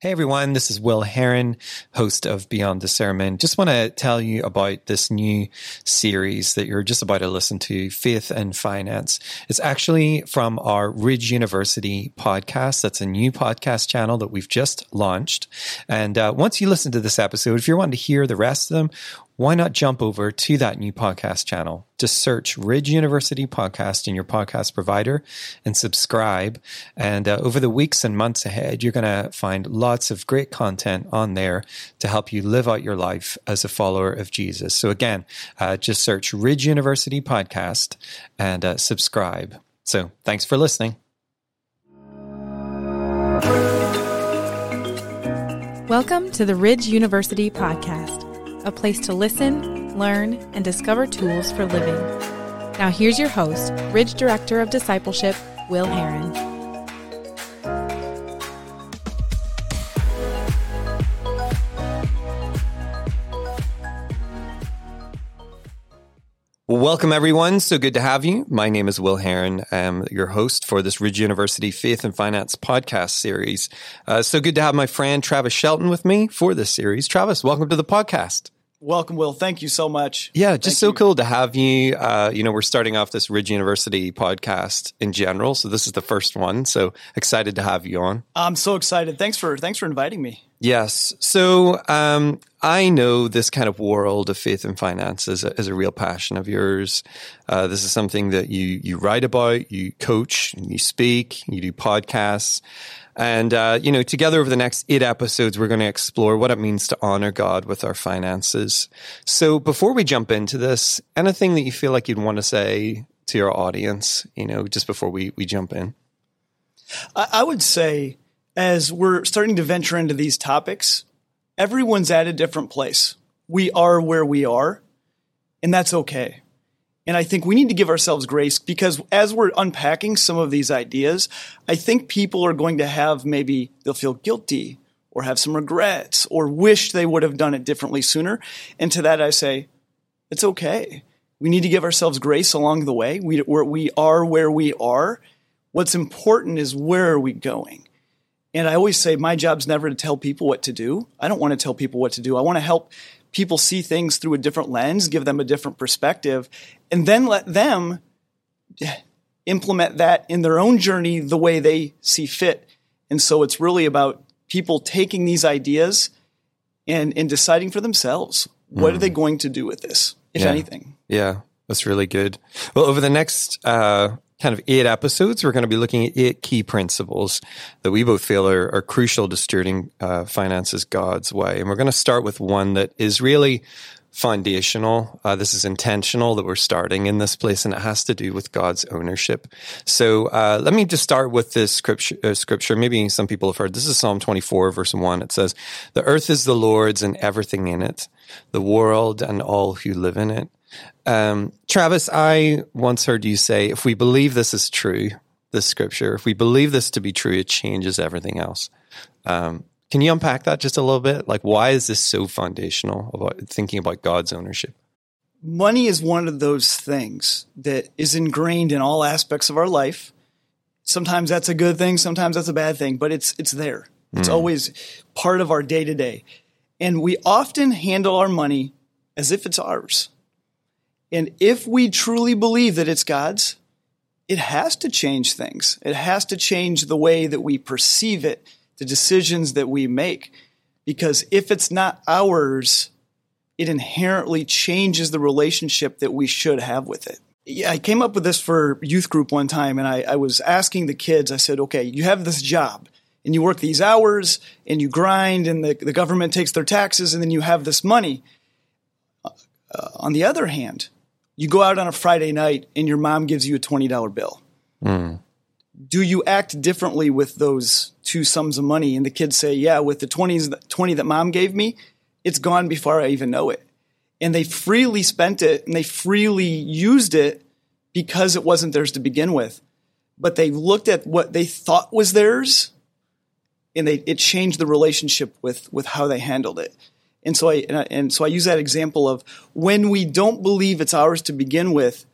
Hey everyone, this is Will Herron, host of Beyond the Sermon. Just want to tell you about this new series that you're just about to listen to, Faith and Finance. It's actually from our Ridge University podcast. That's a new podcast channel that we've just launched. And uh, once you listen to this episode, if you're wanting to hear the rest of them, why not jump over to that new podcast channel? Just search Ridge University Podcast in your podcast provider and subscribe. And uh, over the weeks and months ahead, you're going to find lots of great content on there to help you live out your life as a follower of Jesus. So again, uh, just search Ridge University Podcast and uh, subscribe. So thanks for listening. Welcome to the Ridge University Podcast a place to listen, learn, and discover tools for living. Now, here's your host, Ridge Director of Discipleship, Will Herron. Welcome, everyone. So good to have you. My name is Will Herron. I'm your host for this Ridge University Faith and Finance podcast series. Uh, so good to have my friend Travis Shelton with me for this series. Travis, welcome to the podcast. Welcome, Will. Thank you so much. Yeah, just Thank so you. cool to have you. Uh, you know, we're starting off this Ridge University podcast in general, so this is the first one. So excited to have you on. I'm so excited. Thanks for thanks for inviting me. Yes. So um, I know this kind of world of faith and finance is a, is a real passion of yours. Uh, this is something that you you write about, you coach, you speak, you do podcasts. And, uh, you know, together over the next eight episodes, we're going to explore what it means to honor God with our finances. So before we jump into this, anything that you feel like you'd want to say to your audience, you know, just before we, we jump in? I, I would say as we're starting to venture into these topics, everyone's at a different place. We are where we are, and that's okay. And I think we need to give ourselves grace because as we're unpacking some of these ideas, I think people are going to have maybe they'll feel guilty or have some regrets or wish they would have done it differently sooner. And to that, I say, it's okay. We need to give ourselves grace along the way. We, we are where we are. What's important is where are we going? And I always say my job's never to tell people what to do. I don't want to tell people what to do. I want to help people see things through a different lens, give them a different perspective, and then let them implement that in their own journey the way they see fit. And so it's really about people taking these ideas and, and deciding for themselves what are they going to do with this, if Yeah. anything. Yeah, that's really good. Well, over the next uh, kind of eight episodes, we're going to be looking at eight key principles that we both feel are, are crucial to stewarding uh, finances God's way. And we're going to start with one that is really foundational. Uh, this is intentional that we're starting in this place, and it has to do with God's ownership. So uh, let me just start with this scripture, uh, scripture. Maybe some people have heard. This is Psalm 24, verse 1. It says, The earth is the Lord's and everything in it, the world and all who live in it. Um, Travis, I once heard you say, if we believe this is true, this scripture, if we believe this to be true, it changes everything else. Um, can you unpack that just a little bit? Like, why is this so foundational about thinking about God's ownership? Money is one of those things that is ingrained in all aspects of our life. Sometimes that's a good thing, sometimes that's a bad thing, but it's it's there. It's always part of our day to day. And we often handle our money as if it's ours. And if we truly believe that it's God's, it has to change things. It has to change the way that we perceive it, the decisions that we make. Because if it's not ours, it inherently changes the relationship that we should have with it. Yeah, I came up with this for youth group one time, and I, I was asking the kids, I said, okay, you have this job, and you work these hours, and you grind, and the, the government takes their taxes, and then you have this money. Uh, on the other hand, you go out on a Friday night, and your mom gives you a $20 bill. Hmm. Do you act differently with those two sums of money? And the kids say, yeah, with the 20s, 20 that mom gave me, it's gone before I even know it. And they freely spent it and they freely used it because it wasn't theirs to begin with. But they looked at what they thought was theirs and they, it changed the relationship with, with how they handled it. And so I, and I, and so I use that example of when we don't believe it's ours to begin with,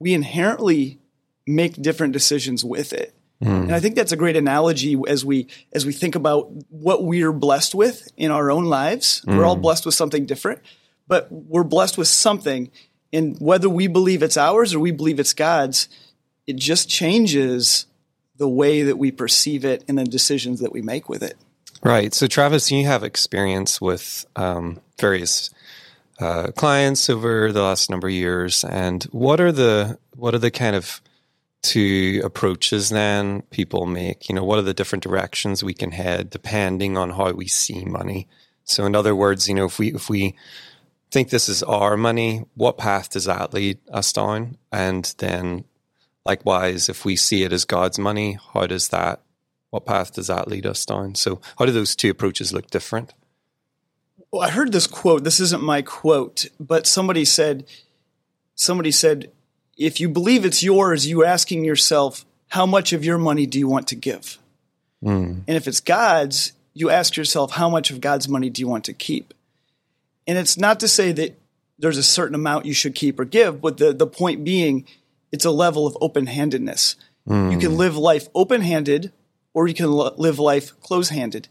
we inherently make different decisions with it. Hmm. And I think that's a great analogy as we as we think about what we're blessed with in our own lives. We're all hmm. blessed with something different, but we're blessed with something and whether we believe it's ours or we believe it's God's, it just changes the way that we perceive it and the decisions that we make with it. Right. So, Travis, you have experience with um, various uh, clients over the last number of years, and what are the what are the kind of two approaches then people make? You know, what are the different directions we can head depending on how we see money? So, in other words, you know, if we if we think this is our money, what path does that lead us down? And then, likewise, if we see it as God's money, how does that what path does that lead us down? So, how do those two approaches look different? Well, I heard this quote. This isn't my quote, but somebody said, somebody said, if you believe it's yours, you asking yourself, how much of your money do you want to give? Hmm. And if it's God's, you ask yourself, how much of God's money do you want to keep? And it's not to say that there's a certain amount you should keep or give, but the, the point being, it's a level of open handedness. You hmm. can live life open handed or you can l- live life close handed.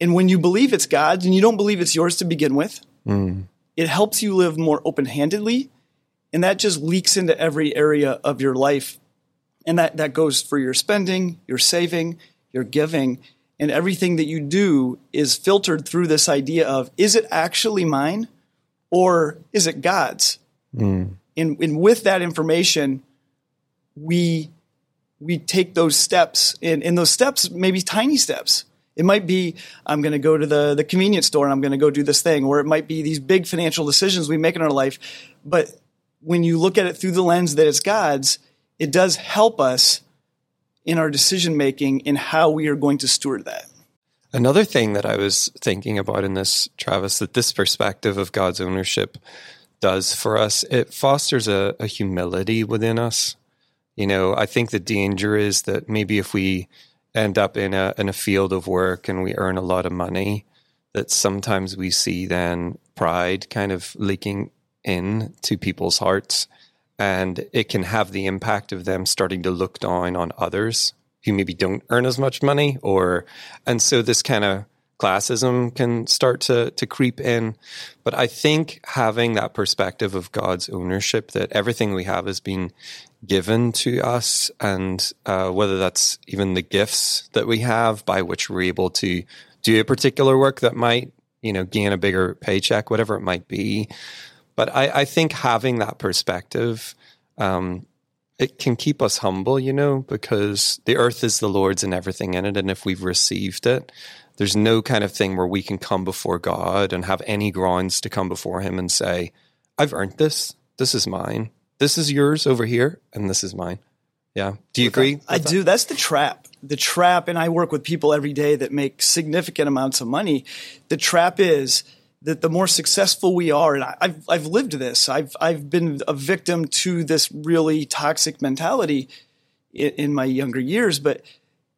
And when you believe it's God's and you don't believe it's yours to begin with, mm. it helps you live more open handedly. And that just leaks into every area of your life. And that, that goes for your spending, your saving, your giving, and everything that you do is filtered through this idea of is it actually mine or is it God's? Mm. And, and with that information, we we take those steps and, and those steps maybe tiny steps. It might be i'm going to go to the, the convenience store and i'm going to go do this thing or it might be these big financial decisions we make in our life. But when you look at it through the lens that it's god's it does help us in our decision making in how we are going to steward that. Another thing that I was thinking about in this, Travis, that this perspective of God's ownership does for us, it fosters a, a humility within us. You know, I think the danger is that maybe if we end up in a in a field of work and we earn a lot of money, that sometimes we see then pride kind of leaking in to people's hearts, and it can have the impact of them starting to look down on others who maybe don't earn as much money, or and so this kind of classism can start to to creep in. But I think having that perspective of God's ownership, that everything we have has been given to us, and uh, whether that's even the gifts that we have by which we're able to do a particular work that might, you know, gain a bigger paycheck, whatever it might be. But I, I think having that perspective, um, it can keep us humble, you know, because the earth is the Lord's and everything in it. And if we've received it, there's no kind of thing where we can come before God and have any grounds to come before Him and say, I've earned this. This is mine. This is yours over here, and this is mine. Yeah. Do you agree? I do. That's the trap. The trap, and I work with people every day that make significant amounts of money. The trap is that the more successful we are, and I- I've I've lived this. I've I've been a victim to this really toxic mentality in, in my younger years. But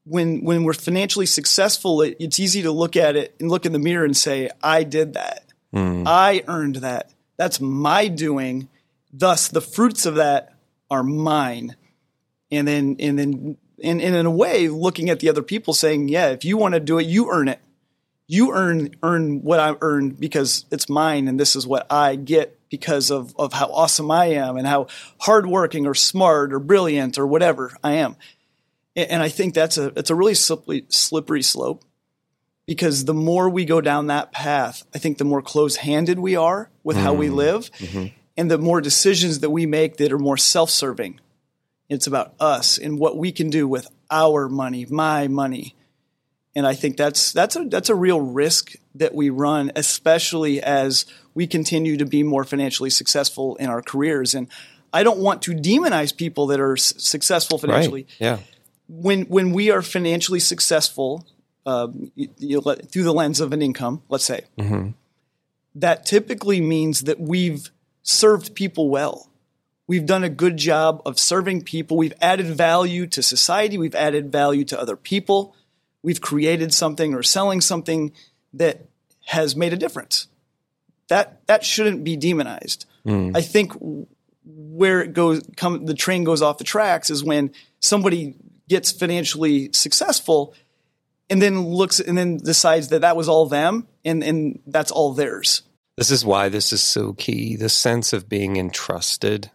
when when we're financially successful, it, it's easy to look at it and look in the mirror and say, "I did that. Hmm. I earned that. That's my doing. Thus, the fruits of that are mine." and then and then and, and in a way looking at the other people saying yeah if you want to do it you earn it you earn earn what i earned because it's mine and this is what i get because of of how awesome i am and how hardworking or smart or brilliant or whatever i am and, i think that's a it's a really slippery slippery slope because the more we go down that path i think the more close-handed we are with how we mm-hmm. live mm-hmm. and the more decisions that we make that are more self-serving it's about us and what we can do with our money, my money. And I think that's that's a that's a real risk that we run, especially as we continue to be more financially successful in our careers. And I don't want to demonize people that are s- successful financially. Right. Yeah. When when we are financially successful um, you, you let, through the lens of an income, let's say, that typically means that we've served people well. We've done a good job of serving people. We've added value to society. We've added value to other people. We've created something or selling something that has made a difference. That that shouldn't be demonized. I think where it goes, come the train goes off the tracks is when somebody gets financially successful and then looks and then decides that that was all them and, and that's all theirs. This is why this is so key the sense of being entrusted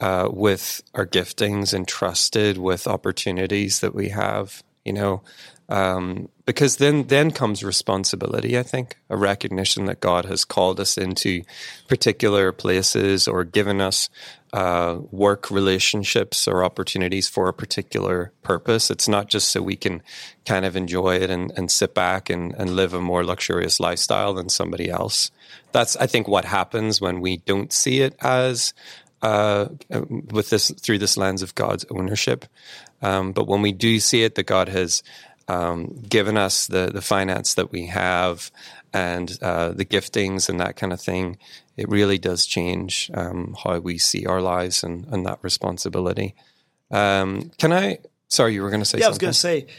uh, with our giftings, entrusted with opportunities that we have, you know. Um, because then then comes responsibility i think a recognition that god has called us into particular places or given us uh, work relationships or opportunities for a particular purpose. It's not just so we can kind of enjoy it and, and sit back and, and live a more luxurious lifestyle than somebody else. That's i think what happens when we don't see it as uh, with this through this lens of god's ownership. Um, but when we do see it that god has um, given us the the finance that we have and uh, the giftings and that kind of thing, it really does change um, how we see our lives and, and that responsibility. Um, can I? Sorry, you were going to say. Yeah, something. I was going to say.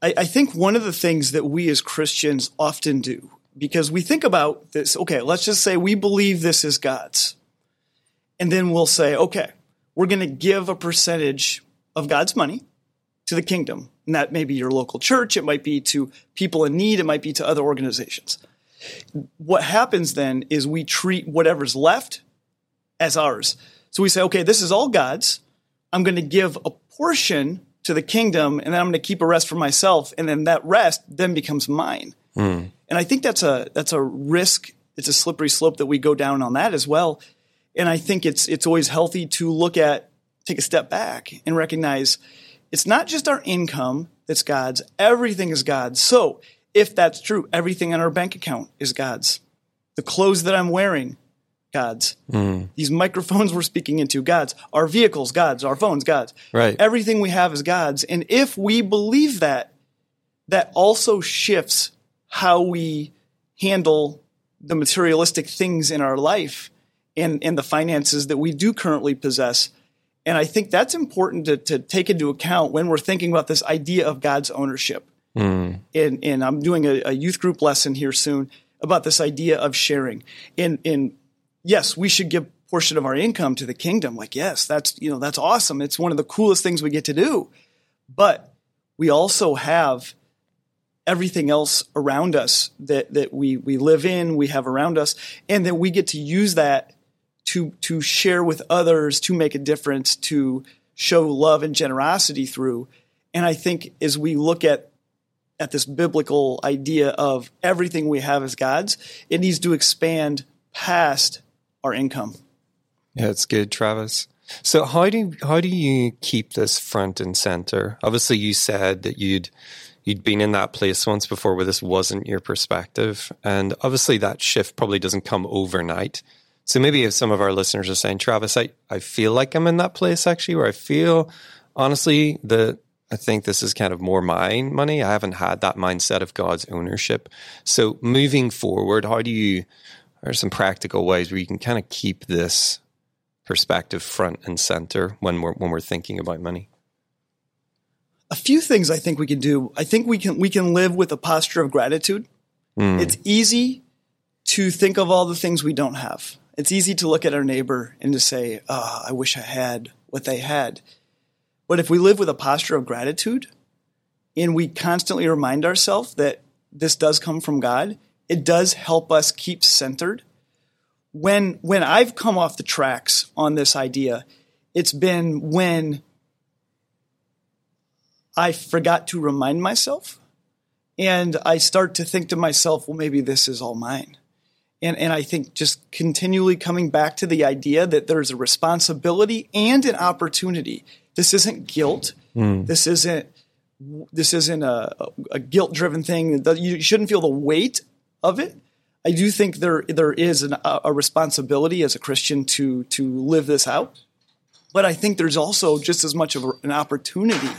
I, I think one of the things that we as Christians often do, because we think about this. Okay, let's just say we believe this is God's, and then we'll say, okay, we're going to give a percentage of God's money to the kingdom. And that may be your local church, it might be to people in need, it might be to other organizations. What happens then is we treat whatever's left as ours. So we say, okay, this is all God's. I'm going to give a portion to the kingdom and then I'm going to keep a rest for myself. And then that rest then becomes mine. Mm. And I think that's a, that's a risk. It's a slippery slope that we go down on that as well. And I think it's, it's always healthy to look at, take a step back and recognize it's not just our income that's God's, everything is God's. So if that's true, everything in our bank account is God's. The clothes that I'm wearing, God's. Mm. These microphones we're speaking into, God's. Our vehicles, God's. Our phones, God's. Right. Everything we have is God's. And if we believe that, that also shifts how we handle the materialistic things in our life and, and the finances that we do currently possess. And I think that's important to, to take into account when we're thinking about this idea of God's ownership. Mm. And, and I'm doing a, a, youth group lesson here soon about this idea of sharing. And, and yes, we should give portion of our income to the kingdom. Like, yes, that's, you know, that's awesome. It's one of the coolest things we get to do. But we also have everything else around us that, that we, we live in, we have around us, and that we get to use that to to share with others, to make a difference, to show love and generosity through. And I think as we look at at this biblical idea of everything we have as God's, it needs to expand past our income. Yeah, it's good, Travis. So how do how do you keep this front and center? Obviously, you said that you'd you'd been in that place once before where this wasn't your perspective, and obviously that shift probably doesn't come overnight. So maybe if some of our listeners are saying, Travis, I, I feel like I'm in that place actually where I feel honestly that I think this is kind of more my money. I haven't had that mindset of God's ownership. So moving forward, how do you, are some practical ways where you can kind of keep this perspective front and center when we're, when we're thinking about money? A few things I think we can do. I think we can, we can live with a posture of gratitude. Mm. It's easy to think of all the things we don't have. It's easy to look at our neighbor and to say, oh, I wish I had what they had. But if we live with a posture of gratitude and we constantly remind ourselves that this does come from God, it does help us keep centered. When, when I've come off the tracks on this idea, it's been when I forgot to remind myself and I start to think to myself, well, maybe this is all mine. And, and I think just continually coming back to the idea that there's a responsibility and an opportunity. This isn't guilt. Mm. This isn't this isn't a, a guilt driven thing. You shouldn't feel the weight of it. I do think there there is an, a responsibility as a Christian to to live this out, but I think there's also just as much of an opportunity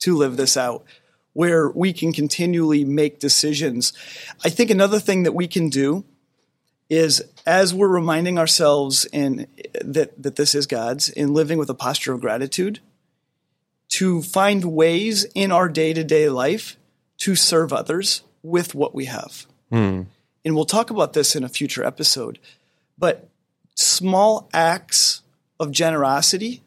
to live this out, where we can continually make decisions. I think another thing that we can do is as we're reminding ourselves in that that this is God's in living with a posture of gratitude to find ways in our day-to-day life to serve others with what we have. Mm. And we'll talk about this in a future episode. But small acts of generosity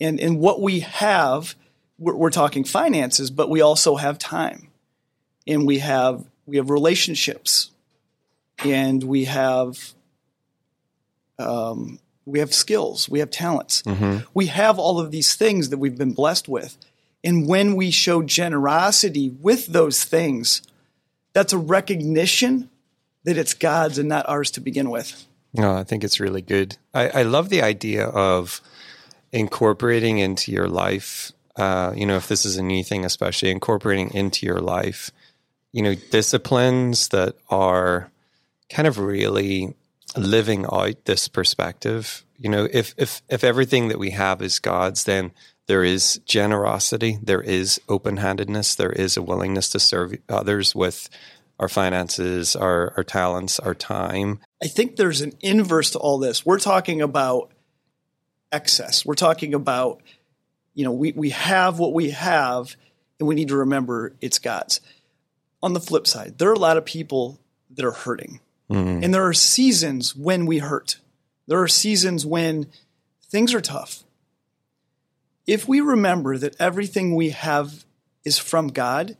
and, and what we have we're, we're talking finances, but we also have time, and we have we have relationships, and we have um, we have skills, we have talents, we have all of these things that we've been blessed with, and when we show generosity with those things, that's a recognition that it's God's and not ours to begin with. No, I think it's really good. I, I love the idea of incorporating into your life. Uh, you know, if this is a new thing, especially incorporating into your life, you know, disciplines that are kind of really living out this perspective. You know, if if if everything that we have is God's, then there is generosity, there is open-handedness, there is a willingness to serve others with our finances, our our talents, our time. I think there's an inverse to all this. We're talking about excess. We're talking about, you know, we, we have what we have and we need to remember it's God's. On the flip side, there are a lot of people that are hurting. Mm-hmm. And there are seasons when we hurt. There are seasons when things are tough. If we remember that everything we have is from God,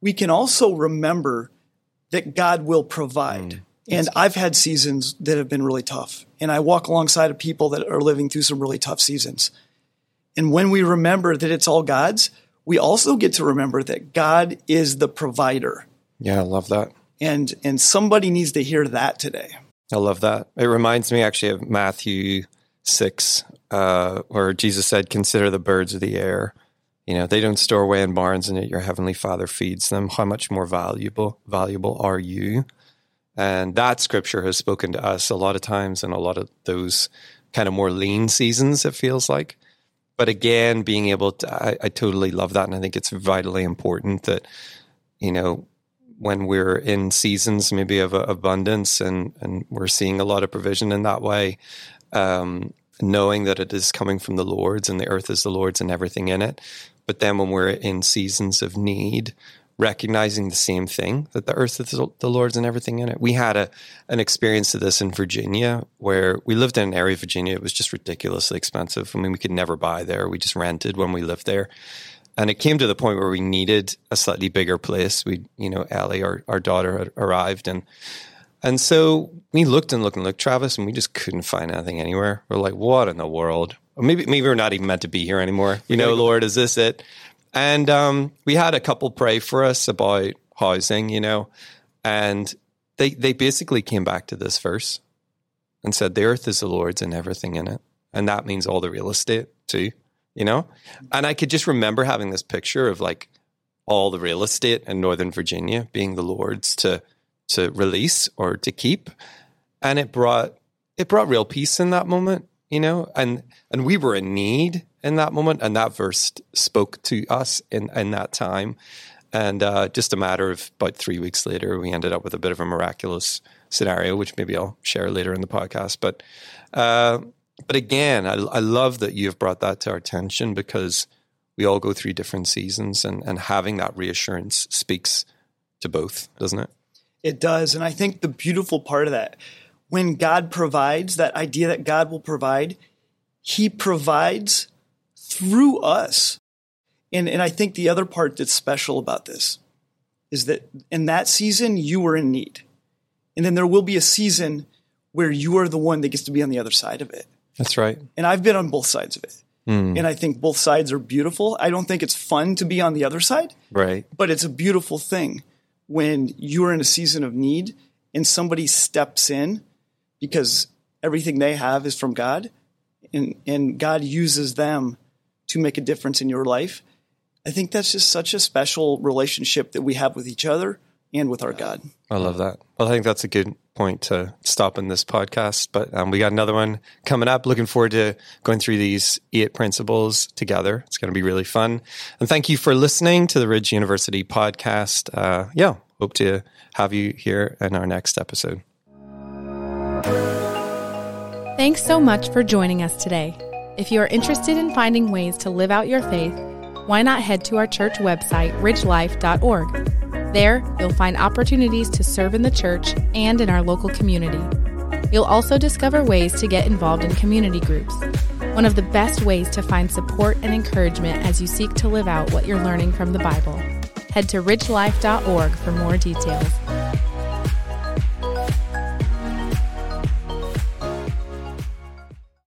we can also remember that God will provide. Mm. And I've had seasons that have been really tough. And I walk alongside of people that are living through some really tough seasons. And when we remember that it's all God's, we also get to remember that God is the provider. Yeah, I love that. And and somebody needs to hear that today. I love that. It reminds me actually of Matthew six, uh, where Jesus said, "Consider the birds of the air. You know, they don't store away in barns, and yet your heavenly Father feeds them. How much more valuable valuable are you?" And that scripture has spoken to us a lot of times in a lot of those kind of more lean seasons. It feels like, but again, being able to, I, I totally love that, and I think it's vitally important that you know when we're in seasons maybe of uh, abundance and and we're seeing a lot of provision in that way um, knowing that it is coming from the lord's and the earth is the lord's and everything in it. But then when we're in seasons of need recognizing the same thing that the earth is the lord's and everything in it. We had a an experience of this in virginia where we lived in an area of virginia. It was just ridiculously expensive. I mean we could never buy there. We just rented when we lived there and it came to the point where we needed a slightly bigger place. We, you know, Ellie, our, our daughter, had arrived, and and so we looked and looked and looked, Travis, and we just couldn't find anything anywhere. We're like, what in the world? Or maybe maybe we're not even meant to be here anymore. You know, Lord, is this it? And um, we had a couple pray for us about housing, you know, and they they basically came back to this verse and said, "The earth is the Lord's and everything in it," and that means all the real estate too you know? And I could just remember having this picture of like all the real estate in Northern Virginia being the Lord's to to release or to keep. And it brought it brought real peace in that moment, you know? And and we were in need in that moment. And that verse spoke to us in, in that time. And uh, just a matter of about three weeks later, we ended up with a bit of a miraculous scenario, which maybe I'll share later in the podcast. But uh, but again, I, I love that you've brought that to our attention because we all go through different seasons, and, and having that reassurance speaks to both, doesn't it? It does. And I think the beautiful part of that, when God provides, that idea that God will provide, He provides through us. And, and I think the other part that's special about this is that in that season, you were in need. And then there will be a season where you are the one that gets to be on the other side of it. That's right. And I've been on both sides of it. Hmm. And I think both sides are beautiful. I don't think it's fun to be on the other side, Right. but it's a beautiful thing when you're in a season of need and somebody steps in because everything they have is from God and, and God uses them to make a difference in your life. I think that's just such a special relationship that we have with each other and with our God. I love that. Well, I think that's a good point to stop in this podcast. But um, we got another one coming up. Looking forward to going through these eight principles together. It's going to be really fun. And thank you for listening to the Ridge University podcast. Uh, yeah, hope to have you here in our next episode. Thanks so much for joining us today. If you are interested in finding ways to live out your faith, why not head to our church website, ridgelife.org? There, you'll find opportunities to serve in the church and in our local community. You'll also discover ways to get involved in community groups. one of the best ways to find support and encouragement as you seek to live out what you're learning from the Bible. Head to ridgelife.org for more details.